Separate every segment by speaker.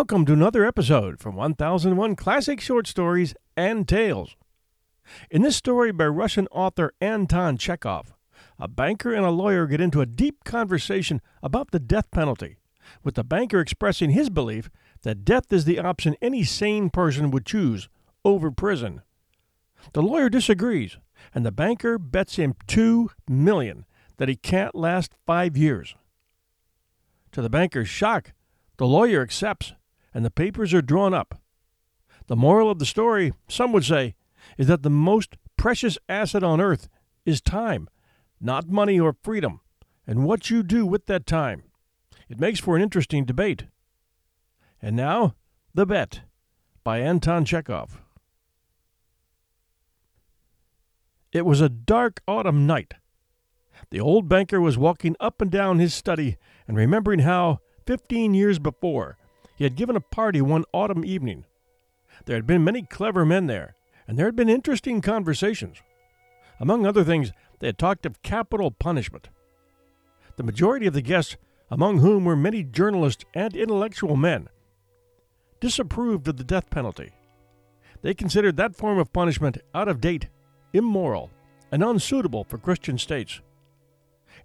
Speaker 1: Welcome to another episode from 1001 Classic Short Stories and Tales. In this story by Russian author Anton Chekhov, a banker and a lawyer get into a deep conversation about the death penalty, with the banker expressing his belief that death is the option any sane person would choose over prison. The lawyer disagrees, and the banker bets him two million that he can't last five years. To the banker's shock, the lawyer accepts, and the papers are drawn up. The moral of the story, some would say, is that the most precious asset on earth is time, not money or freedom, and what you do with that time. It makes for an interesting debate. And now, The Bet by Anton Chekhov. It was a dark autumn night. The old banker was walking up and down his study and remembering how, Fifteen years before, he had given a party one autumn evening. There had been many clever men there, and there had been interesting conversations. Among other things, they had talked of capital punishment. The majority of the guests, among whom were many journalists and intellectual men, disapproved of the death penalty. They considered that form of punishment out of date, immoral, and unsuitable for Christian states.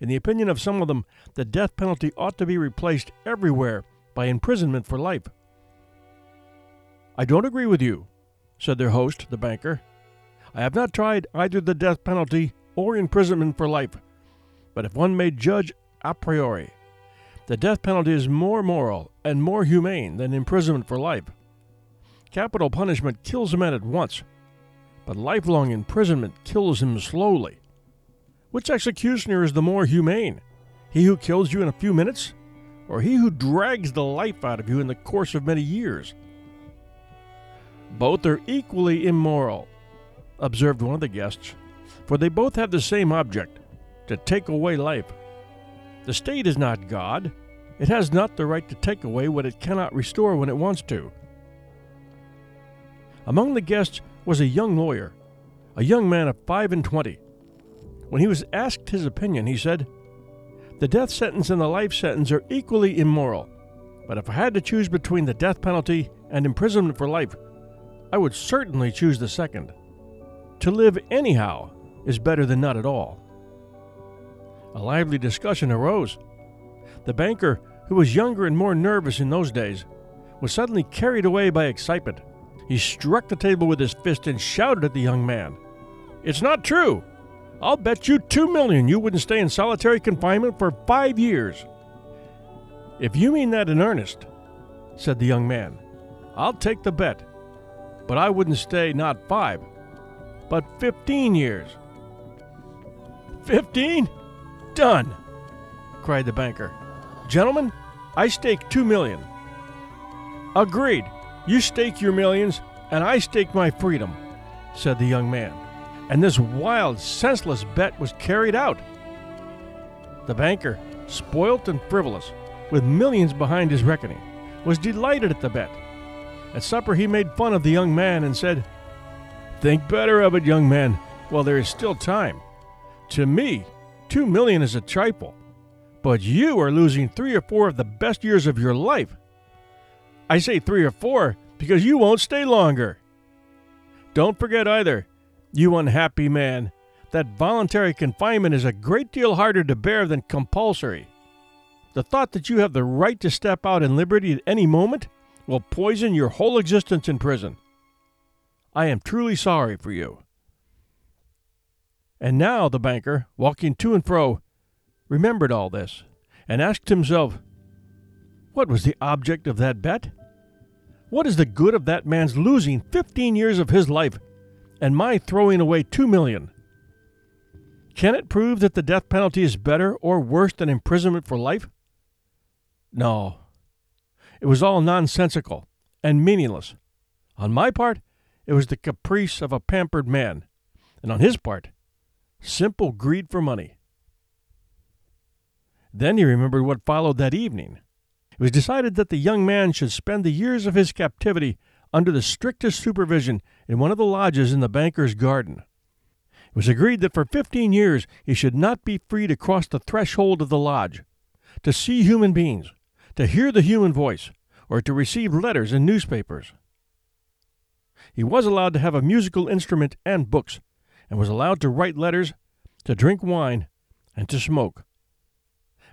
Speaker 1: In the opinion of some of them, the death penalty ought to be replaced everywhere by imprisonment for life. I don't agree with you, said their host, the banker. I have not tried either the death penalty or imprisonment for life, but if one may judge a priori, the death penalty is more moral and more humane than imprisonment for life. Capital punishment kills a man at once, but lifelong imprisonment kills him slowly. Which executioner is the more humane? He who kills you in a few minutes, or he who drags the life out of you in the course of many years? Both are equally immoral, observed one of the guests, for they both have the same object to take away life. The state is not God. It has not the right to take away what it cannot restore when it wants to. Among the guests was a young lawyer, a young man of five and twenty, when he was asked his opinion, he said, The death sentence and the life sentence are equally immoral, but if I had to choose between the death penalty and imprisonment for life, I would certainly choose the second. To live anyhow is better than not at all. A lively discussion arose. The banker, who was younger and more nervous in those days, was suddenly carried away by excitement. He struck the table with his fist and shouted at the young man, It's not true! I'll bet you two million you wouldn't stay in solitary confinement for five years. If you mean that in earnest, said the young man, I'll take the bet. But I wouldn't stay not five, but fifteen years. Fifteen? Done! cried the banker. Gentlemen, I stake two million. Agreed. You stake your millions, and I stake my freedom, said the young man and this wild, senseless bet was carried out. The banker, spoilt and frivolous, with millions behind his reckoning, was delighted at the bet. At supper, he made fun of the young man and said, Think better of it, young man, while there is still time. To me, two million is a trifle, but you are losing three or four of the best years of your life. I say three or four because you won't stay longer. Don't forget either you unhappy man, that voluntary confinement is a great deal harder to bear than compulsory. The thought that you have the right to step out in liberty at any moment will poison your whole existence in prison. I am truly sorry for you. And now the banker, walking to and fro, remembered all this and asked himself, What was the object of that bet? What is the good of that man's losing fifteen years of his life and my throwing away two million. Can it prove that the death penalty is better or worse than imprisonment for life? No. It was all nonsensical and meaningless. On my part, it was the caprice of a pampered man, and on his part, simple greed for money. Then he remembered what followed that evening. It was decided that the young man should spend the years of his captivity under the strictest supervision in one of the lodges in the banker's garden. It was agreed that for fifteen years he should not be free to cross the threshold of the lodge, to see human beings, to hear the human voice, or to receive letters and newspapers. He was allowed to have a musical instrument and books, and was allowed to write letters, to drink wine, and to smoke.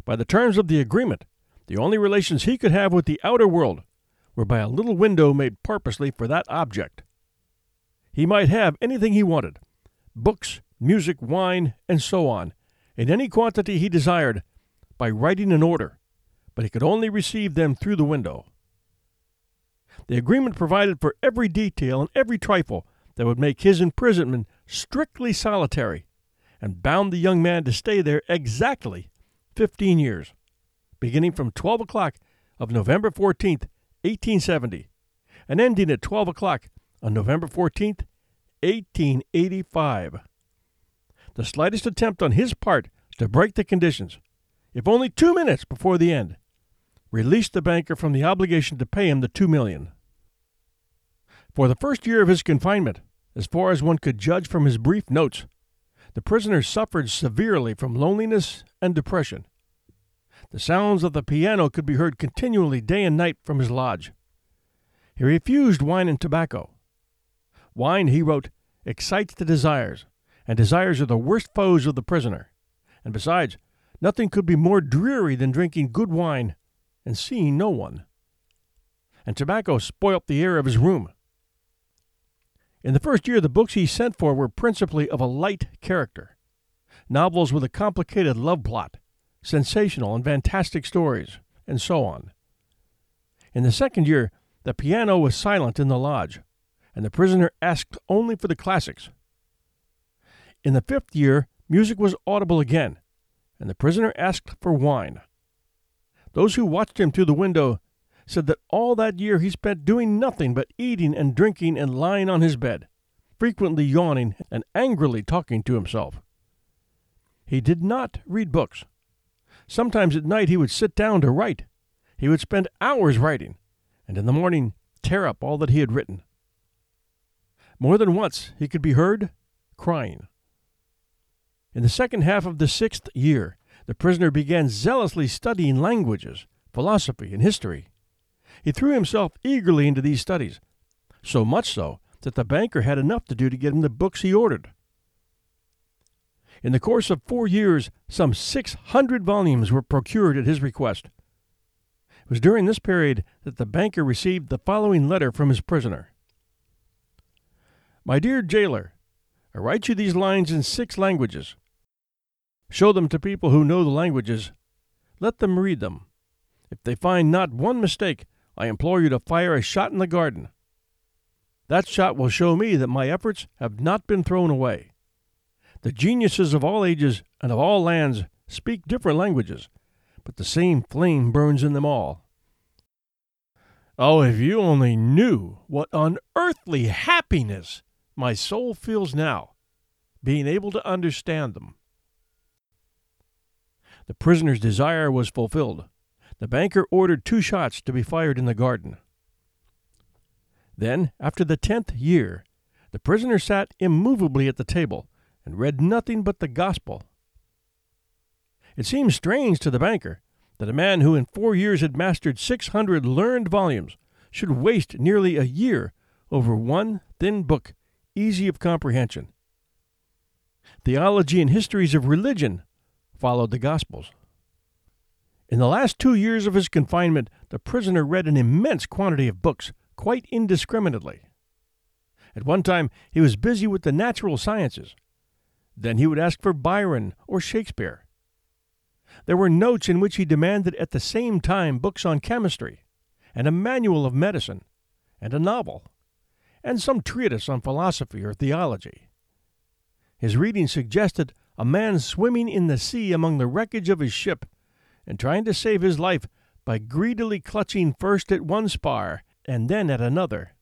Speaker 1: By the terms of the agreement, the only relations he could have with the outer world were by a little window made purposely for that object. He might have anything he wanted books, music, wine, and so on, in any quantity he desired, by writing an order, but he could only receive them through the window. The agreement provided for every detail and every trifle that would make his imprisonment strictly solitary, and bound the young man to stay there exactly fifteen years, beginning from twelve o'clock of November 14th, 1870, and ending at twelve o'clock on November 14th, 1885. The slightest attempt on his part to break the conditions, if only two minutes before the end, released the banker from the obligation to pay him the two million. For the first year of his confinement, as far as one could judge from his brief notes, the prisoner suffered severely from loneliness and depression. The sounds of the piano could be heard continually day and night from his lodge. He refused wine and tobacco. Wine, he wrote, excites the desires, and desires are the worst foes of the prisoner. And besides, nothing could be more dreary than drinking good wine and seeing no one. And tobacco spoilt the air of his room. In the first year, the books he sent for were principally of a light character novels with a complicated love plot, sensational and fantastic stories, and so on. In the second year, the piano was silent in the lodge, and the prisoner asked only for the classics. In the fifth year, music was audible again, and the prisoner asked for wine. Those who watched him through the window said that all that year he spent doing nothing but eating and drinking and lying on his bed, frequently yawning and angrily talking to himself. He did not read books. Sometimes at night he would sit down to write. He would spend hours writing, and in the morning tear up all that he had written. More than once he could be heard crying. In the second half of the sixth year, the prisoner began zealously studying languages, philosophy, and history. He threw himself eagerly into these studies, so much so that the banker had enough to do to get him the books he ordered. In the course of four years, some 600 volumes were procured at his request. It was during this period that the banker received the following letter from his prisoner My dear jailer, I write you these lines in six languages. Show them to people who know the languages. Let them read them. If they find not one mistake, I implore you to fire a shot in the garden. That shot will show me that my efforts have not been thrown away. The geniuses of all ages and of all lands speak different languages, but the same flame burns in them all. Oh, if you only knew what unearthly happiness my soul feels now, being able to understand them. The prisoner's desire was fulfilled. The banker ordered two shots to be fired in the garden. Then, after the tenth year, the prisoner sat immovably at the table and read nothing but the gospel. It seemed strange to the banker that a man who in four years had mastered six hundred learned volumes should waste nearly a year over one thin book easy of comprehension. Theology and histories of religion followed the Gospels. In the last two years of his confinement, the prisoner read an immense quantity of books, quite indiscriminately. At one time, he was busy with the natural sciences. Then he would ask for Byron or Shakespeare. There were notes in which he demanded at the same time books on chemistry, and a manual of medicine, and a novel, and some treatise on philosophy or theology. His reading suggested a man swimming in the sea among the wreckage of his ship and trying to save his life by greedily clutching first at one spar and then at another.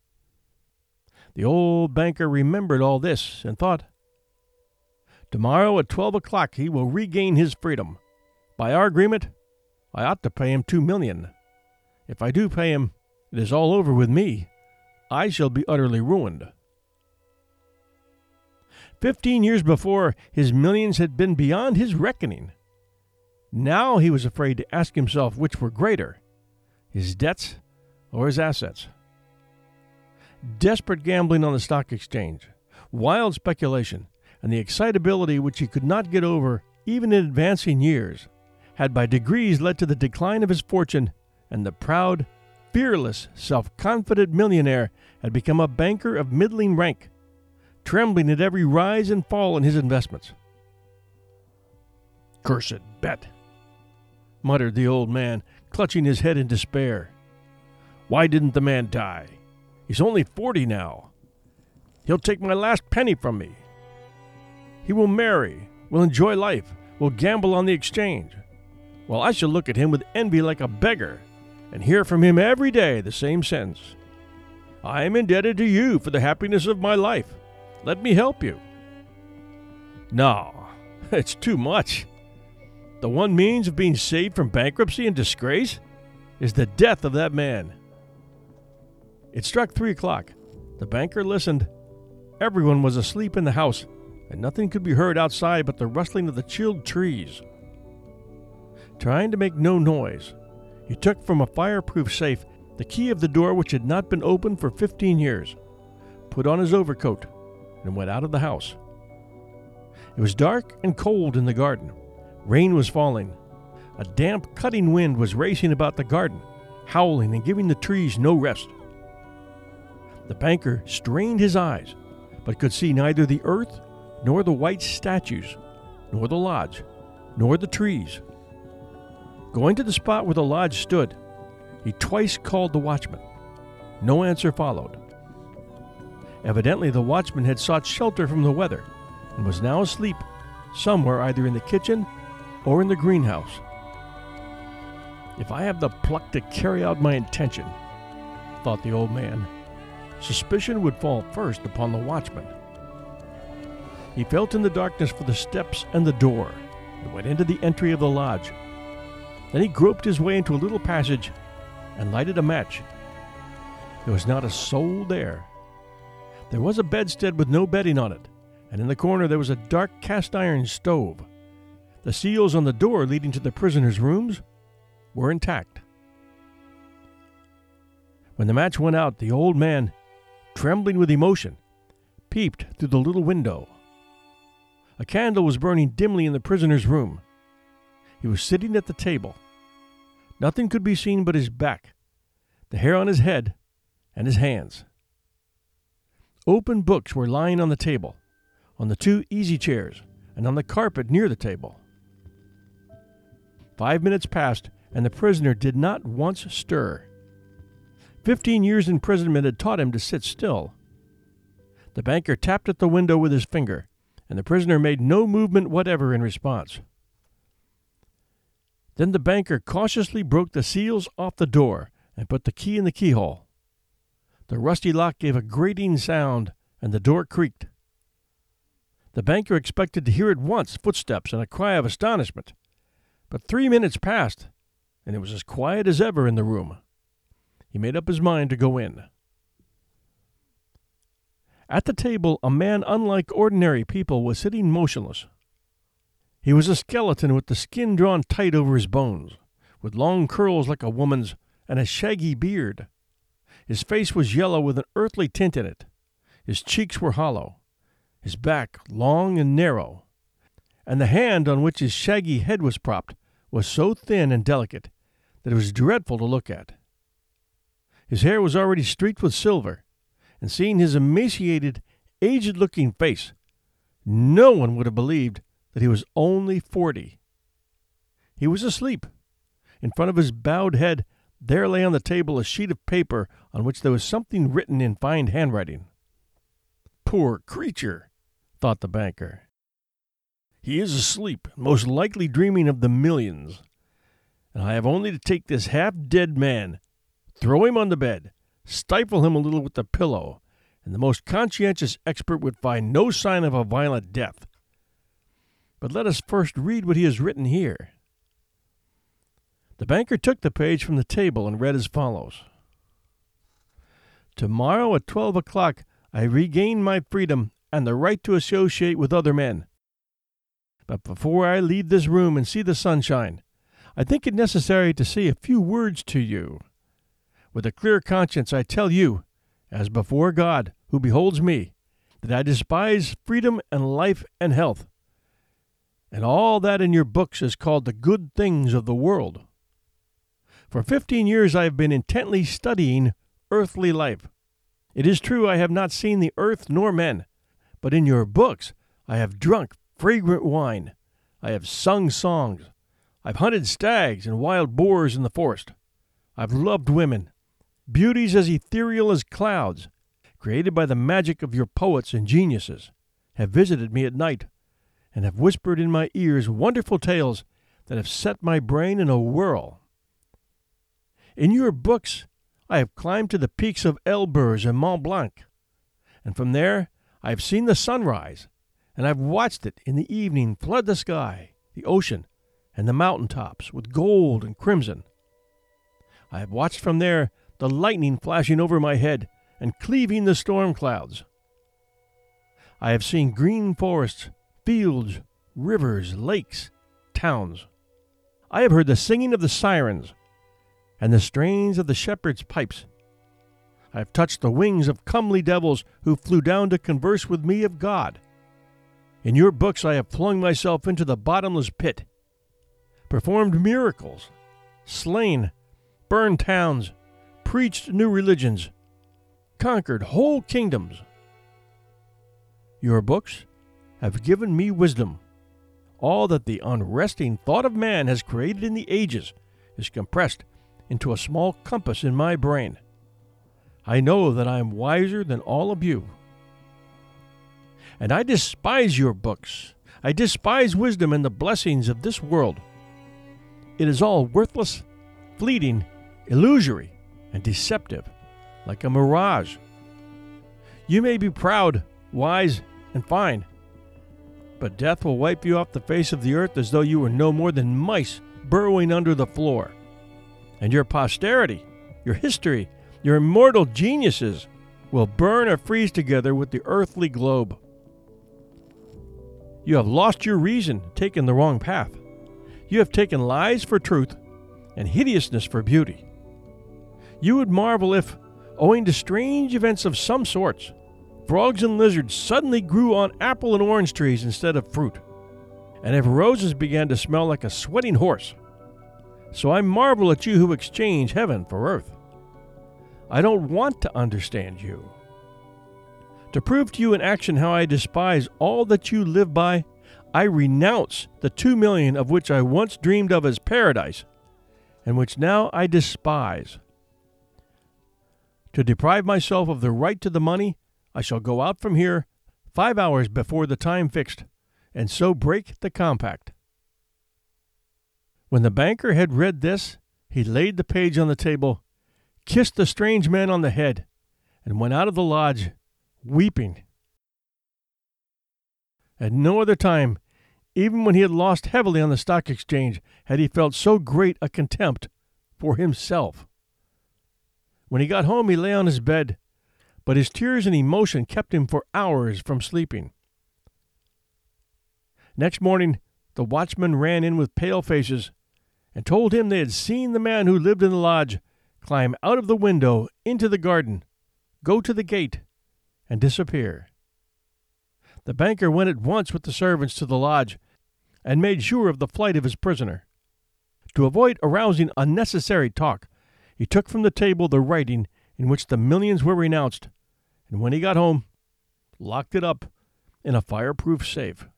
Speaker 1: The old banker remembered all this and thought, Tomorrow at twelve o'clock he will regain his freedom. By our agreement, I ought to pay him two million. If I do pay him, it is all over with me. I shall be utterly ruined. Fifteen years before, his millions had been beyond his reckoning. Now he was afraid to ask himself which were greater his debts or his assets. Desperate gambling on the stock exchange, wild speculation, and the excitability which he could not get over even in advancing years had by degrees led to the decline of his fortune, and the proud, fearless, self confident millionaire had become a banker of middling rank, trembling at every rise and fall in his investments. Cursed bet, muttered the old man, clutching his head in despair. Why didn't the man die? He's only forty now. He'll take my last penny from me. He will marry, will enjoy life, will gamble on the exchange. Well, I shall look at him with envy like a beggar, and hear from him every day the same sentence I am indebted to you for the happiness of my life. Let me help you. No, it's too much. The one means of being saved from bankruptcy and disgrace is the death of that man. It struck three o'clock. The banker listened. Everyone was asleep in the house, and nothing could be heard outside but the rustling of the chilled trees. Trying to make no noise, he took from a fireproof safe the key of the door which had not been opened for fifteen years, put on his overcoat, and went out of the house. It was dark and cold in the garden. Rain was falling. A damp, cutting wind was racing about the garden, howling and giving the trees no rest. The banker strained his eyes, but could see neither the earth, nor the white statues, nor the lodge, nor the trees. Going to the spot where the lodge stood, he twice called the watchman. No answer followed. Evidently, the watchman had sought shelter from the weather and was now asleep somewhere either in the kitchen or in the greenhouse. If I have the pluck to carry out my intention, thought the old man, suspicion would fall first upon the watchman. He felt in the darkness for the steps and the door and went into the entry of the lodge. Then he groped his way into a little passage and lighted a match. There was not a soul there. There was a bedstead with no bedding on it, and in the corner there was a dark cast iron stove. The seals on the door leading to the prisoner's rooms were intact. When the match went out, the old man, trembling with emotion, peeped through the little window. A candle was burning dimly in the prisoner's room. He was sitting at the table. Nothing could be seen but his back, the hair on his head, and his hands. Open books were lying on the table, on the two easy chairs, and on the carpet near the table. Five minutes passed, and the prisoner did not once stir. Fifteen years' imprisonment had taught him to sit still. The banker tapped at the window with his finger, and the prisoner made no movement whatever in response. Then the banker cautiously broke the seals off the door and put the key in the keyhole. The rusty lock gave a grating sound, and the door creaked. The banker expected to hear at once footsteps and a cry of astonishment. But three minutes passed, and it was as quiet as ever in the room. He made up his mind to go in. At the table, a man unlike ordinary people was sitting motionless. He was a skeleton with the skin drawn tight over his bones, with long curls like a woman's and a shaggy beard. His face was yellow with an earthly tint in it. His cheeks were hollow, his back long and narrow, and the hand on which his shaggy head was propped was so thin and delicate that it was dreadful to look at. His hair was already streaked with silver, and seeing his emaciated, aged looking face, no one would have believed that he was only forty. He was asleep. In front of his bowed head, there lay on the table a sheet of paper on which there was something written in fine handwriting. Poor creature, thought the banker. He is asleep, most likely dreaming of the millions. And I have only to take this half dead man, throw him on the bed, stifle him a little with the pillow, and the most conscientious expert would find no sign of a violent death. But let us first read what he has written here. The banker took the page from the table and read as follows Tomorrow at twelve o'clock I regain my freedom and the right to associate with other men. But before I leave this room and see the sunshine, I think it necessary to say a few words to you. With a clear conscience, I tell you, as before God, who beholds me, that I despise freedom and life and health, and all that in your books is called the good things of the world. For fifteen years I have been intently studying earthly life. It is true I have not seen the earth nor men, but in your books I have drunk fragrant wine, I have sung songs, I've hunted stags and wild boars in the forest, I've loved women, beauties as ethereal as clouds, created by the magic of your poets and geniuses, have visited me at night, and have whispered in my ears wonderful tales that have set my brain in a whirl. In your books, I have climbed to the peaks of Elburz and Mont Blanc, and from there I have seen the sunrise, and I've watched it in the evening flood the sky, the ocean, and the mountain tops with gold and crimson. I have watched from there the lightning flashing over my head and cleaving the storm clouds. I have seen green forests, fields, rivers, lakes, towns. I have heard the singing of the sirens and the strains of the shepherds' pipes. I have touched the wings of comely devils who flew down to converse with me of God. In your books I have flung myself into the bottomless pit, performed miracles, slain, burned towns, preached new religions, conquered whole kingdoms. Your books have given me wisdom. All that the unresting thought of man has created in the ages is compressed into a small compass in my brain. I know that I am wiser than all of you. And I despise your books. I despise wisdom and the blessings of this world. It is all worthless, fleeting, illusory and deceptive, like a mirage. You may be proud, wise, and fine, but death will wipe you off the face of the earth as though you were no more than mice burrowing under the floor. And your posterity, your history, your immortal geniuses will burn or freeze together with the earthly globe. You have lost your reason, taken the wrong path. You have taken lies for truth and hideousness for beauty. You would marvel if, owing to strange events of some sorts, frogs and lizards suddenly grew on apple and orange trees instead of fruit, and if roses began to smell like a sweating horse. So I marvel at you who exchange heaven for earth. I don't want to understand you. To prove to you in action how I despise all that you live by, I renounce the two million of which I once dreamed of as paradise, and which now I despise. To deprive myself of the right to the money, I shall go out from here five hours before the time fixed, and so break the compact. When the banker had read this, he laid the page on the table, kissed the strange man on the head, and went out of the lodge, weeping. At no other time, even when he had lost heavily on the stock exchange, had he felt so great a contempt for himself. When he got home, he lay on his bed, but his tears and emotion kept him for hours from sleeping. Next morning, the watchmen ran in with pale faces and told him they had seen the man who lived in the lodge climb out of the window into the garden, go to the gate, and disappear. The banker went at once with the servants to the lodge and made sure of the flight of his prisoner. To avoid arousing unnecessary talk, he took from the table the writing in which the millions were renounced, and when he got home, locked it up in a fireproof safe.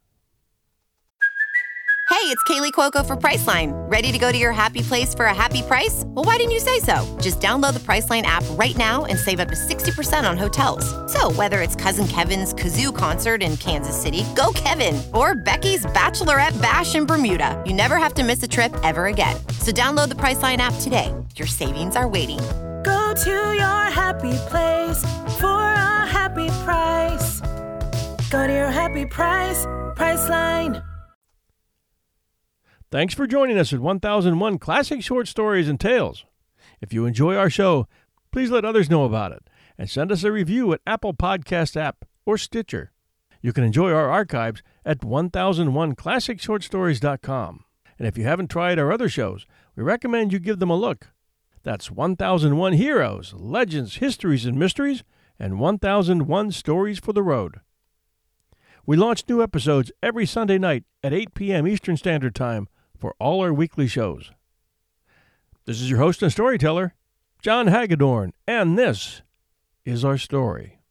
Speaker 2: Hey, it's Kaley Cuoco for Priceline. Ready to go to your happy place for a happy price? Well, why didn't you say so? Just download the Priceline app right now and save up to 60% on hotels. So, whether it's Cousin Kevin's Kazoo concert in Kansas City, go Kevin, or Becky's Bachelorette Bash in Bermuda, you never have to miss a trip ever again. So, download the Priceline app today. Your savings are waiting.
Speaker 3: Go to your happy place for a happy price. Go to your happy price, Priceline.
Speaker 1: Thanks for joining us at 1001 Classic Short Stories and Tales. If you enjoy our show, please let others know about it and send us a review at Apple Podcast app or Stitcher. You can enjoy our archives at 1001classicshortstories.com. And if you haven't tried our other shows, we recommend you give them a look. That's 1001 Heroes, Legends, Histories, and Mysteries, and 1001 Stories for the Road. We launch new episodes every Sunday night at 8 p.m. Eastern Standard Time for all our weekly shows. This is your host and storyteller, John Hagedorn, and this is our story.